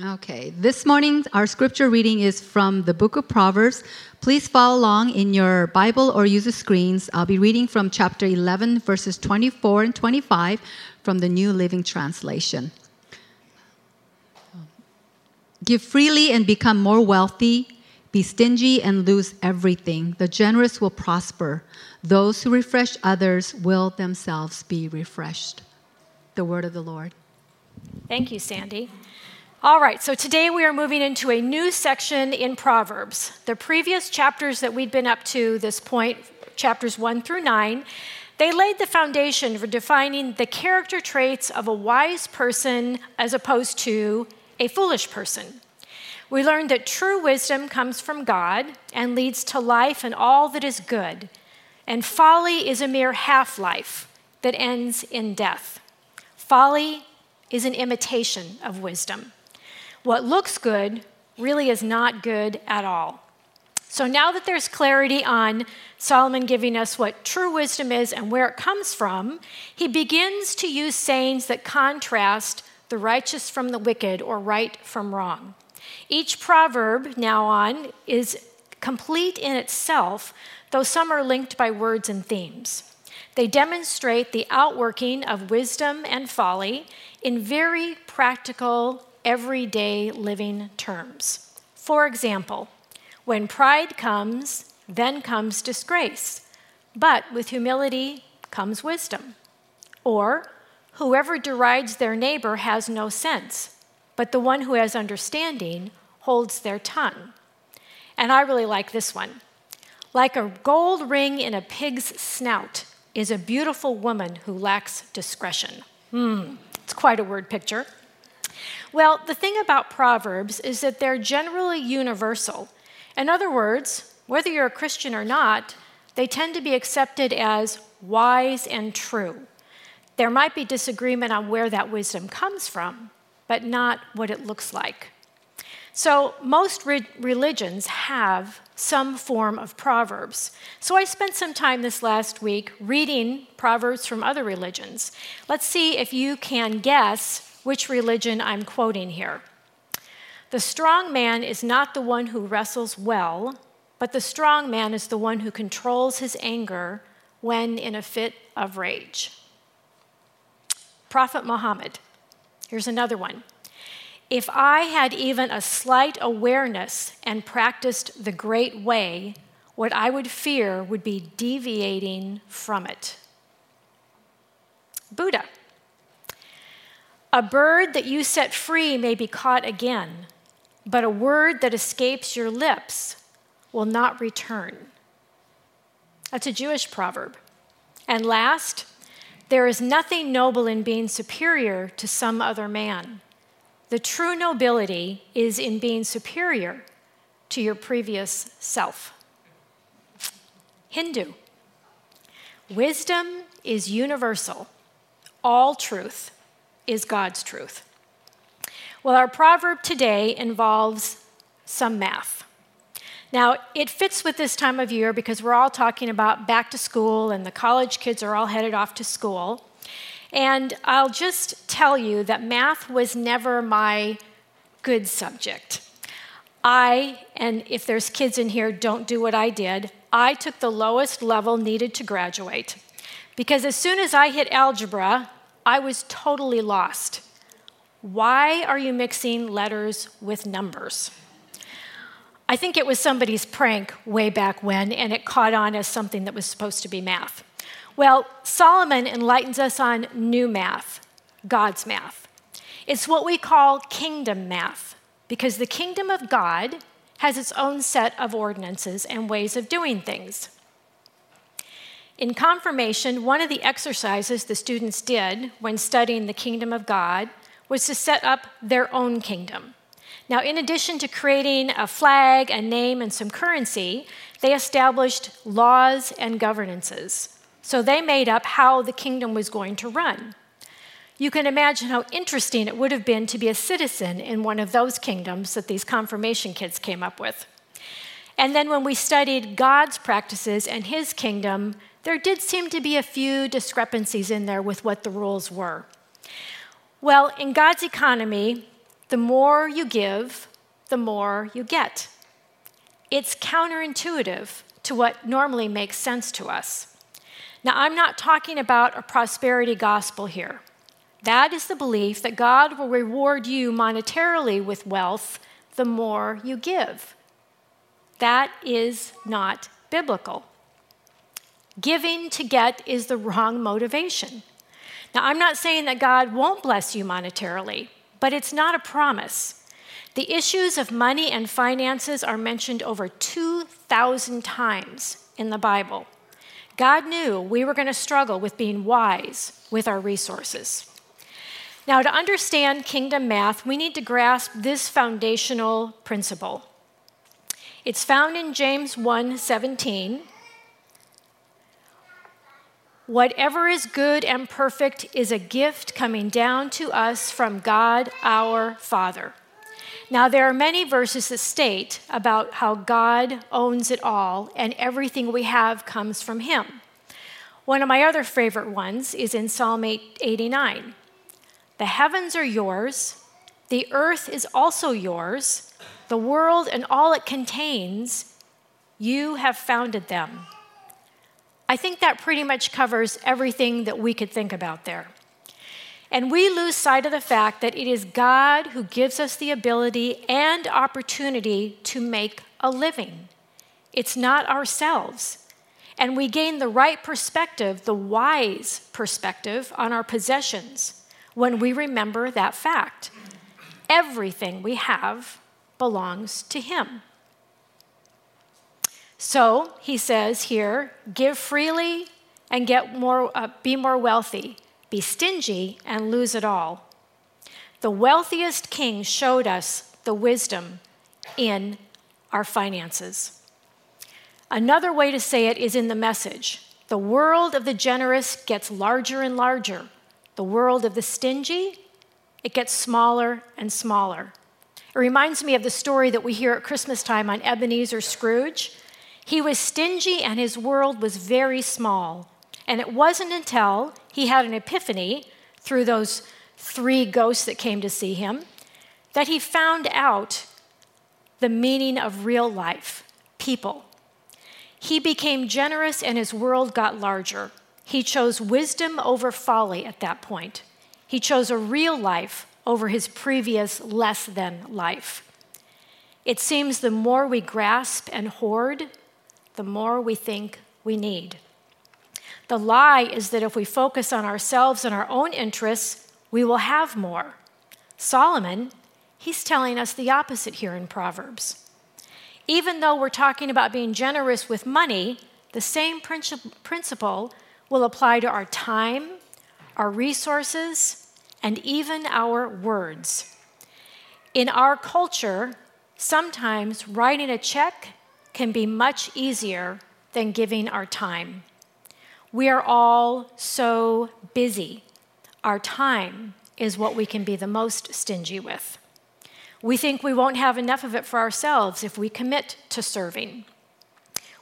Okay, this morning our scripture reading is from the book of Proverbs. Please follow along in your Bible or use the screens. I'll be reading from chapter 11, verses 24 and 25 from the New Living Translation. Give freely and become more wealthy. Be stingy and lose everything. The generous will prosper. Those who refresh others will themselves be refreshed. The word of the Lord. Thank you, Sandy. All right, so today we are moving into a new section in Proverbs. The previous chapters that we'd been up to this point, chapters 1 through 9, they laid the foundation for defining the character traits of a wise person as opposed to a foolish person. We learned that true wisdom comes from God and leads to life and all that is good, and folly is a mere half life that ends in death. Folly is an imitation of wisdom. What looks good really is not good at all. So now that there's clarity on Solomon giving us what true wisdom is and where it comes from, he begins to use sayings that contrast the righteous from the wicked or right from wrong. Each proverb now on is complete in itself, though some are linked by words and themes. They demonstrate the outworking of wisdom and folly in very practical, everyday living terms. For example, when pride comes, then comes disgrace, but with humility comes wisdom. Or, whoever derides their neighbor has no sense, but the one who has understanding holds their tongue. And I really like this one. Like a gold ring in a pig's snout is a beautiful woman who lacks discretion. Hmm, it's quite a word picture. Well, the thing about Proverbs is that they're generally universal. In other words, whether you're a Christian or not, they tend to be accepted as wise and true. There might be disagreement on where that wisdom comes from, but not what it looks like. So, most re- religions have some form of Proverbs. So, I spent some time this last week reading Proverbs from other religions. Let's see if you can guess which religion I'm quoting here. The strong man is not the one who wrestles well, but the strong man is the one who controls his anger when in a fit of rage. Prophet Muhammad. Here's another one. If I had even a slight awareness and practiced the great way, what I would fear would be deviating from it. Buddha. A bird that you set free may be caught again, but a word that escapes your lips will not return. That's a Jewish proverb. And last, there is nothing noble in being superior to some other man. The true nobility is in being superior to your previous self. Hindu. Wisdom is universal. All truth is God's truth. Well, our proverb today involves some math. Now, it fits with this time of year because we're all talking about back to school and the college kids are all headed off to school. And I'll just tell you that math was never my good subject. I, and if there's kids in here, don't do what I did. I took the lowest level needed to graduate. Because as soon as I hit algebra, I was totally lost. Why are you mixing letters with numbers? I think it was somebody's prank way back when, and it caught on as something that was supposed to be math. Well, Solomon enlightens us on new math, God's math. It's what we call kingdom math, because the kingdom of God has its own set of ordinances and ways of doing things. In confirmation, one of the exercises the students did when studying the kingdom of God was to set up their own kingdom. Now, in addition to creating a flag, a name, and some currency, they established laws and governances. So they made up how the kingdom was going to run. You can imagine how interesting it would have been to be a citizen in one of those kingdoms that these confirmation kids came up with. And then when we studied God's practices and his kingdom, there did seem to be a few discrepancies in there with what the rules were. Well, in God's economy, the more you give, the more you get. It's counterintuitive to what normally makes sense to us. Now, I'm not talking about a prosperity gospel here. That is the belief that God will reward you monetarily with wealth the more you give. That is not biblical. Giving to get is the wrong motivation. Now, I'm not saying that God won't bless you monetarily, but it's not a promise. The issues of money and finances are mentioned over 2,000 times in the Bible. God knew we were going to struggle with being wise with our resources. Now, to understand kingdom math, we need to grasp this foundational principle. It's found in James 1:17. Whatever is good and perfect is a gift coming down to us from God our Father. Now, there are many verses that state about how God owns it all and everything we have comes from Him. One of my other favorite ones is in Psalm 89. The heavens are yours, the earth is also yours, the world and all it contains, you have founded them. I think that pretty much covers everything that we could think about there. And we lose sight of the fact that it is God who gives us the ability and opportunity to make a living. It's not ourselves. And we gain the right perspective, the wise perspective, on our possessions when we remember that fact. Everything we have belongs to Him. So he says here give freely and get more, uh, be more wealthy, be stingy and lose it all. The wealthiest king showed us the wisdom in our finances. Another way to say it is in the message. The world of the generous gets larger and larger. The world of the stingy, it gets smaller and smaller. It reminds me of the story that we hear at Christmas time on Ebenezer Scrooge. He was stingy and his world was very small. And it wasn't until he had an epiphany through those three ghosts that came to see him that he found out the meaning of real life, people. He became generous and his world got larger. He chose wisdom over folly at that point. He chose a real life over his previous less than life. It seems the more we grasp and hoard, the more we think we need. The lie is that if we focus on ourselves and our own interests, we will have more. Solomon, he's telling us the opposite here in Proverbs. Even though we're talking about being generous with money, the same principle will apply to our time, our resources, and even our words. In our culture, sometimes writing a check can be much easier than giving our time. We are all so busy. Our time is what we can be the most stingy with. We think we won't have enough of it for ourselves if we commit to serving.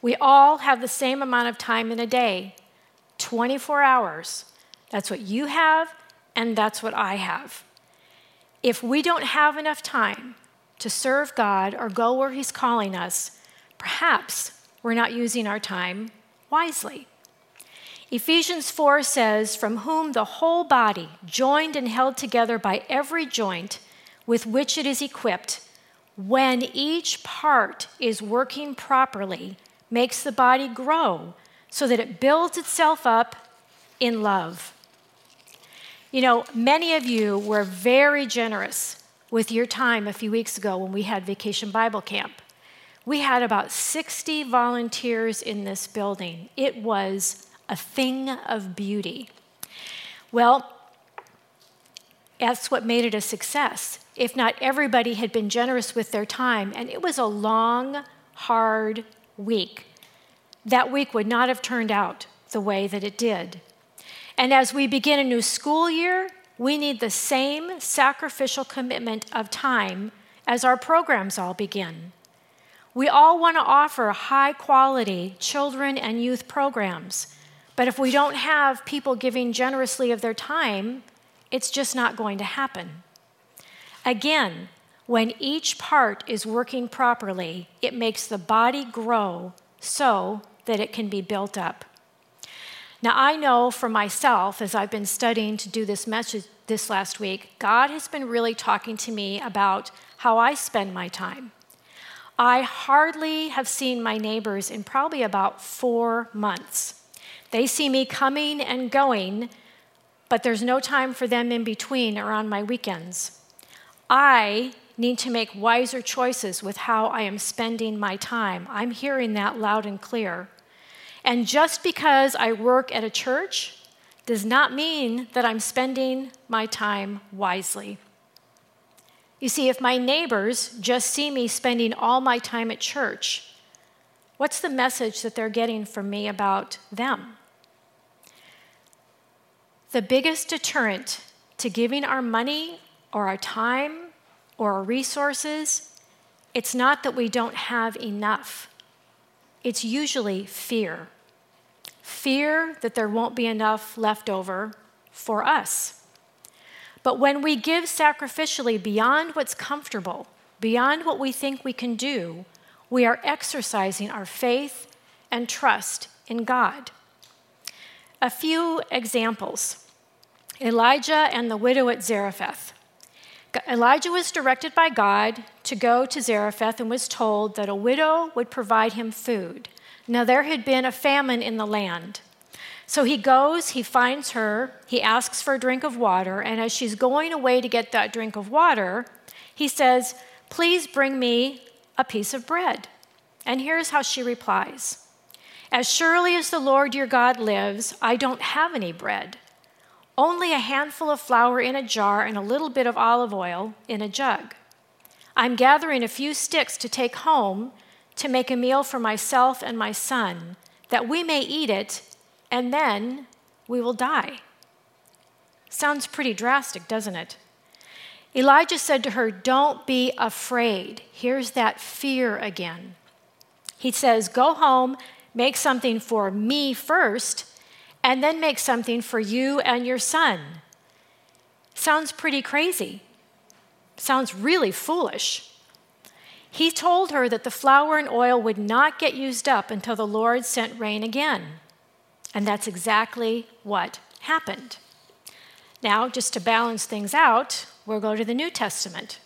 We all have the same amount of time in a day 24 hours. That's what you have, and that's what I have. If we don't have enough time to serve God or go where He's calling us, Perhaps we're not using our time wisely. Ephesians 4 says, From whom the whole body, joined and held together by every joint with which it is equipped, when each part is working properly, makes the body grow so that it builds itself up in love. You know, many of you were very generous with your time a few weeks ago when we had Vacation Bible Camp. We had about 60 volunteers in this building. It was a thing of beauty. Well, that's what made it a success. If not everybody had been generous with their time, and it was a long, hard week. That week would not have turned out the way that it did. And as we begin a new school year, we need the same sacrificial commitment of time as our programs all begin. We all want to offer high quality children and youth programs, but if we don't have people giving generously of their time, it's just not going to happen. Again, when each part is working properly, it makes the body grow so that it can be built up. Now, I know for myself, as I've been studying to do this message this last week, God has been really talking to me about how I spend my time. I hardly have seen my neighbors in probably about four months. They see me coming and going, but there's no time for them in between or on my weekends. I need to make wiser choices with how I am spending my time. I'm hearing that loud and clear. And just because I work at a church does not mean that I'm spending my time wisely. You see, if my neighbors just see me spending all my time at church, what's the message that they're getting from me about them? The biggest deterrent to giving our money or our time or our resources, it's not that we don't have enough. It's usually fear. Fear that there won't be enough left over for us. But when we give sacrificially beyond what's comfortable, beyond what we think we can do, we are exercising our faith and trust in God. A few examples Elijah and the widow at Zarephath. Elijah was directed by God to go to Zarephath and was told that a widow would provide him food. Now, there had been a famine in the land. So he goes, he finds her, he asks for a drink of water, and as she's going away to get that drink of water, he says, Please bring me a piece of bread. And here's how she replies As surely as the Lord your God lives, I don't have any bread only a handful of flour in a jar and a little bit of olive oil in a jug. I'm gathering a few sticks to take home to make a meal for myself and my son, that we may eat it, and then we will die. Sounds pretty drastic, doesn't it? Elijah said to her, Don't be afraid. Here's that fear again. He says, Go home, make something for me first, and then make something for you and your son. Sounds pretty crazy. Sounds really foolish. He told her that the flour and oil would not get used up until the Lord sent rain again. And that's exactly what happened. Now, just to balance things out, we'll go to the New Testament.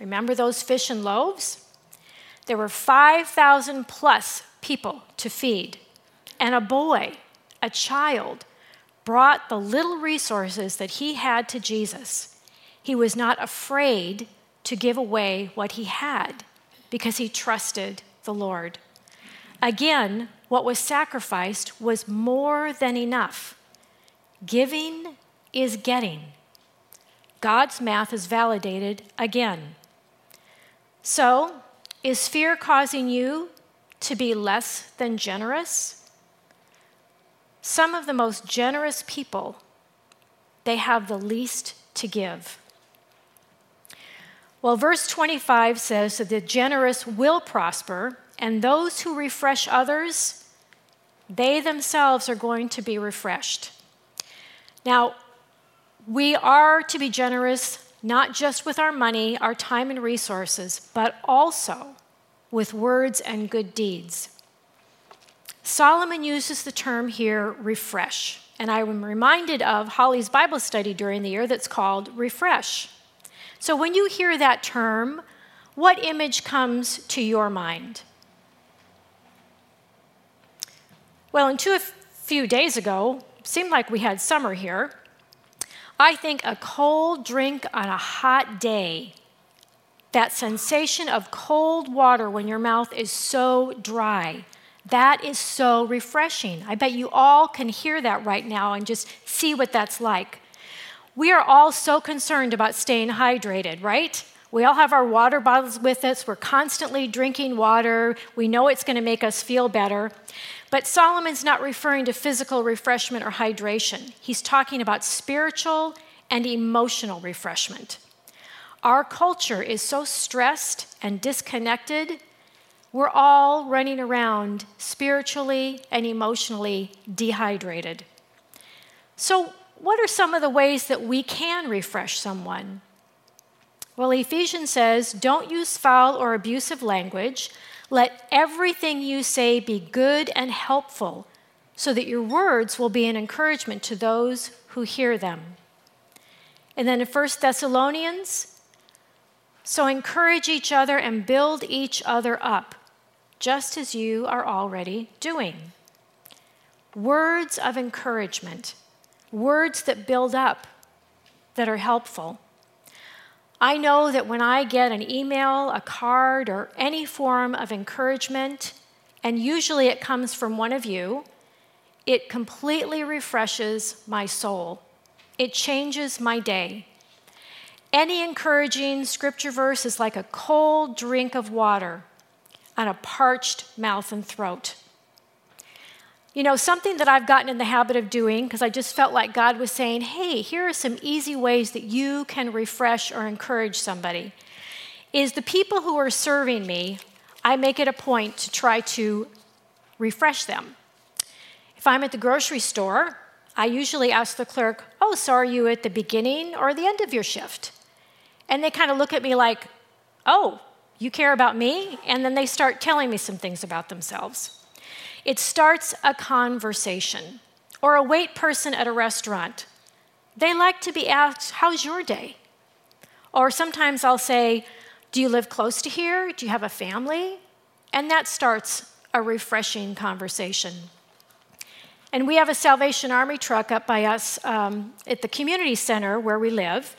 Remember those fish and loaves? There were 5,000 plus people to feed, and a boy a child, brought the little resources that he had to Jesus. He was not afraid to give away what he had because he trusted the Lord. Again, what was sacrificed was more than enough. Giving is getting. God's math is validated again. So, is fear causing you to be less than generous? Some of the most generous people, they have the least to give. Well, verse 25 says that the generous will prosper, and those who refresh others, they themselves are going to be refreshed. Now, we are to be generous not just with our money, our time, and resources, but also with words and good deeds. Solomon uses the term here, refresh. And I am reminded of Holly's Bible study during the year that's called Refresh. So when you hear that term, what image comes to your mind? Well, until a few days ago, seemed like we had summer here. I think a cold drink on a hot day, that sensation of cold water when your mouth is so dry, that is so refreshing. I bet you all can hear that right now and just see what that's like. We are all so concerned about staying hydrated, right? We all have our water bottles with us. We're constantly drinking water. We know it's going to make us feel better. But Solomon's not referring to physical refreshment or hydration, he's talking about spiritual and emotional refreshment. Our culture is so stressed and disconnected we're all running around spiritually and emotionally dehydrated. So, what are some of the ways that we can refresh someone? Well, Ephesians says, Don't use foul or abusive language. Let everything you say be good and helpful, so that your words will be an encouragement to those who hear them. And then in 1 Thessalonians, so encourage each other and build each other up, just as you are already doing. Words of encouragement, words that build up, that are helpful. I know that when I get an email, a card, or any form of encouragement, and usually it comes from one of you, it completely refreshes my soul. It changes my day. Any encouraging scripture verse is like a cold drink of water on a parched mouth and throat. You know, something that I've gotten in the habit of doing, because I just felt like God was saying, hey, here are some easy ways that you can refresh or encourage somebody, is the people who are serving me, I make it a point to try to refresh them. If I'm at the grocery store, I usually ask the clerk, oh, so are you at the beginning or the end of your shift? And they kind of look at me like, oh, you care about me? And then they start telling me some things about themselves. It starts a conversation. Or a wait person at a restaurant. They like to be asked, How's your day? Or sometimes I'll say, Do you live close to here? Do you have a family? And that starts a refreshing conversation. And we have a Salvation Army truck up by us um, at the community center where we live.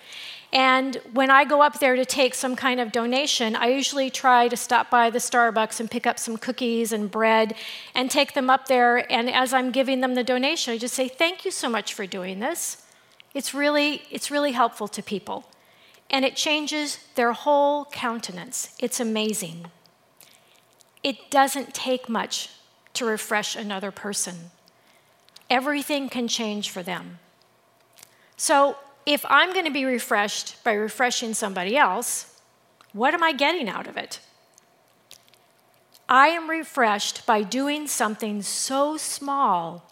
And when I go up there to take some kind of donation, I usually try to stop by the Starbucks and pick up some cookies and bread and take them up there. And as I'm giving them the donation, I just say, Thank you so much for doing this. It's really, it's really helpful to people. And it changes their whole countenance. It's amazing. It doesn't take much to refresh another person, everything can change for them. So if I'm going to be refreshed by refreshing somebody else, what am I getting out of it? I am refreshed by doing something so small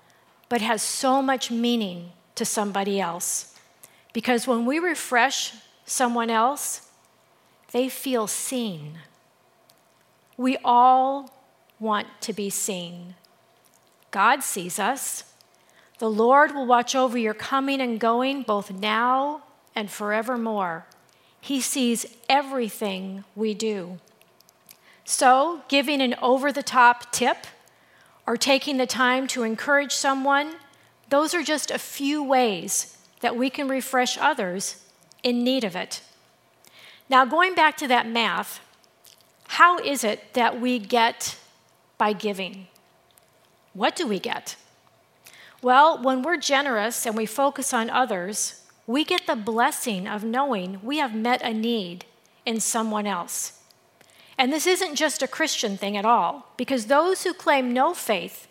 but has so much meaning to somebody else. Because when we refresh someone else, they feel seen. We all want to be seen. God sees us. The Lord will watch over your coming and going both now and forevermore. He sees everything we do. So, giving an over the top tip or taking the time to encourage someone, those are just a few ways that we can refresh others in need of it. Now, going back to that math, how is it that we get by giving? What do we get? Well, when we're generous and we focus on others, we get the blessing of knowing we have met a need in someone else. And this isn't just a Christian thing at all, because those who claim no faith,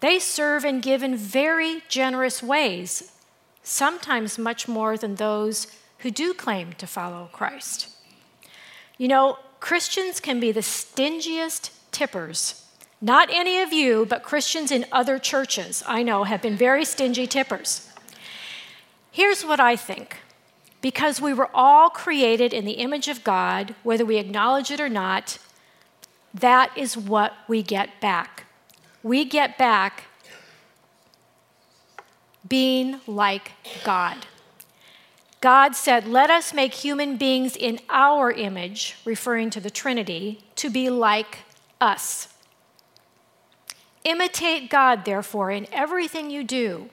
they serve and give in very generous ways, sometimes much more than those who do claim to follow Christ. You know, Christians can be the stingiest tippers not any of you, but Christians in other churches I know have been very stingy tippers. Here's what I think because we were all created in the image of God, whether we acknowledge it or not, that is what we get back. We get back being like God. God said, Let us make human beings in our image, referring to the Trinity, to be like us. Imitate God, therefore, in everything you do,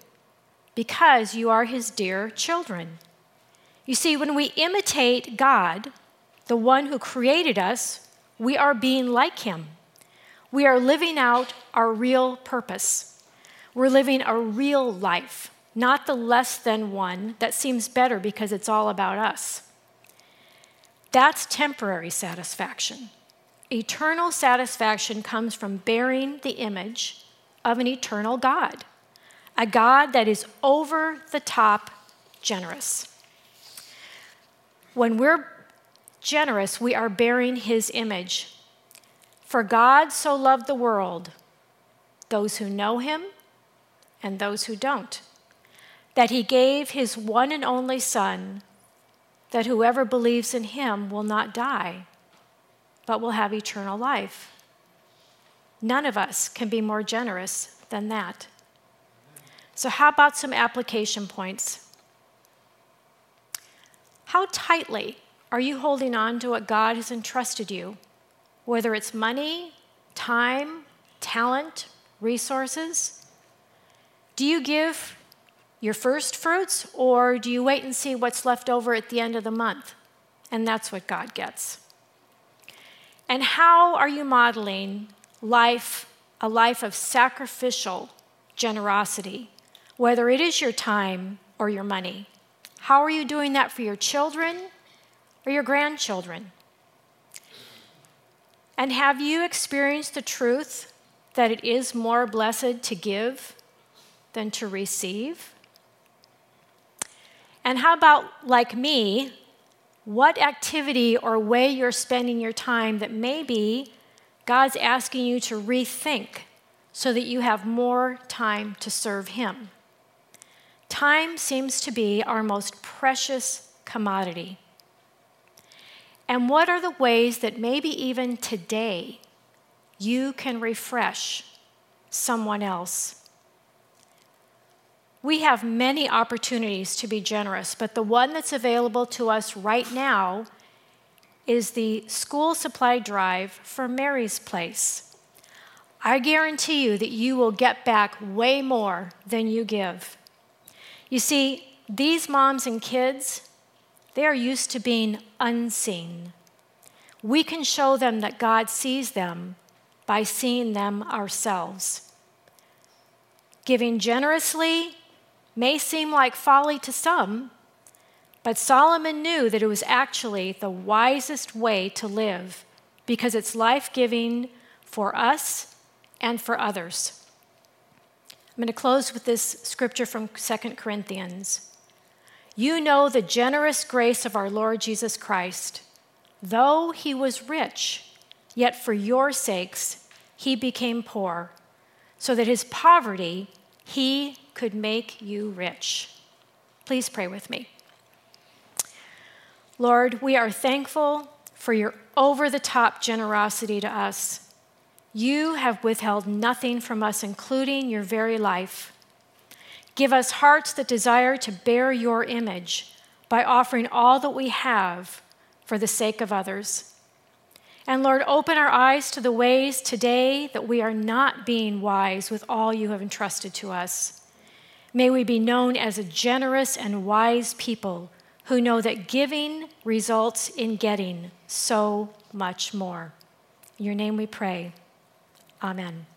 because you are his dear children. You see, when we imitate God, the one who created us, we are being like him. We are living out our real purpose. We're living a real life, not the less than one that seems better because it's all about us. That's temporary satisfaction. Eternal satisfaction comes from bearing the image of an eternal God, a God that is over the top generous. When we're generous, we are bearing his image. For God so loved the world, those who know him and those who don't, that he gave his one and only Son, that whoever believes in him will not die, but will have eternal life. None of us can be more generous than that. So, how about some application points? How tightly are you holding on to what God has entrusted you, whether it's money, time, talent, resources? Do you give your first fruits, or do you wait and see what's left over at the end of the month? And that's what God gets. And how are you modeling life, a life of sacrificial generosity, whether it is your time or your money? How are you doing that for your children or your grandchildren? And have you experienced the truth that it is more blessed to give than to receive? And how about, like me, what activity or way you're spending your time that maybe God's asking you to rethink so that you have more time to serve Him? Time seems to be our most precious commodity. And what are the ways that maybe even today you can refresh someone else we have many opportunities to be generous, but the one that's available to us right now is the school supply drive for Mary's Place. I guarantee you that you will get back way more than you give. You see, these moms and kids, they are used to being unseen. We can show them that God sees them by seeing them ourselves. Giving generously may seem like folly to some, but Solomon knew that it was actually the wisest way to live because it's life giving for us and for others. I'm going to close with this scripture from 2 Corinthians. You know the generous grace of our Lord Jesus Christ. Though he was rich, yet for your sakes he became poor, so that his poverty he could make you rich. Please pray with me. Lord, we are thankful for your over the top generosity to us. You have withheld nothing from us, including your very life. Give us hearts that desire to bear your image by offering all that we have for the sake of others. And Lord, open our eyes to the ways today that we are not being wise with all you have entrusted to us. May we be known as a generous and wise people who know that giving results in getting so much more. In your name we pray. Amen.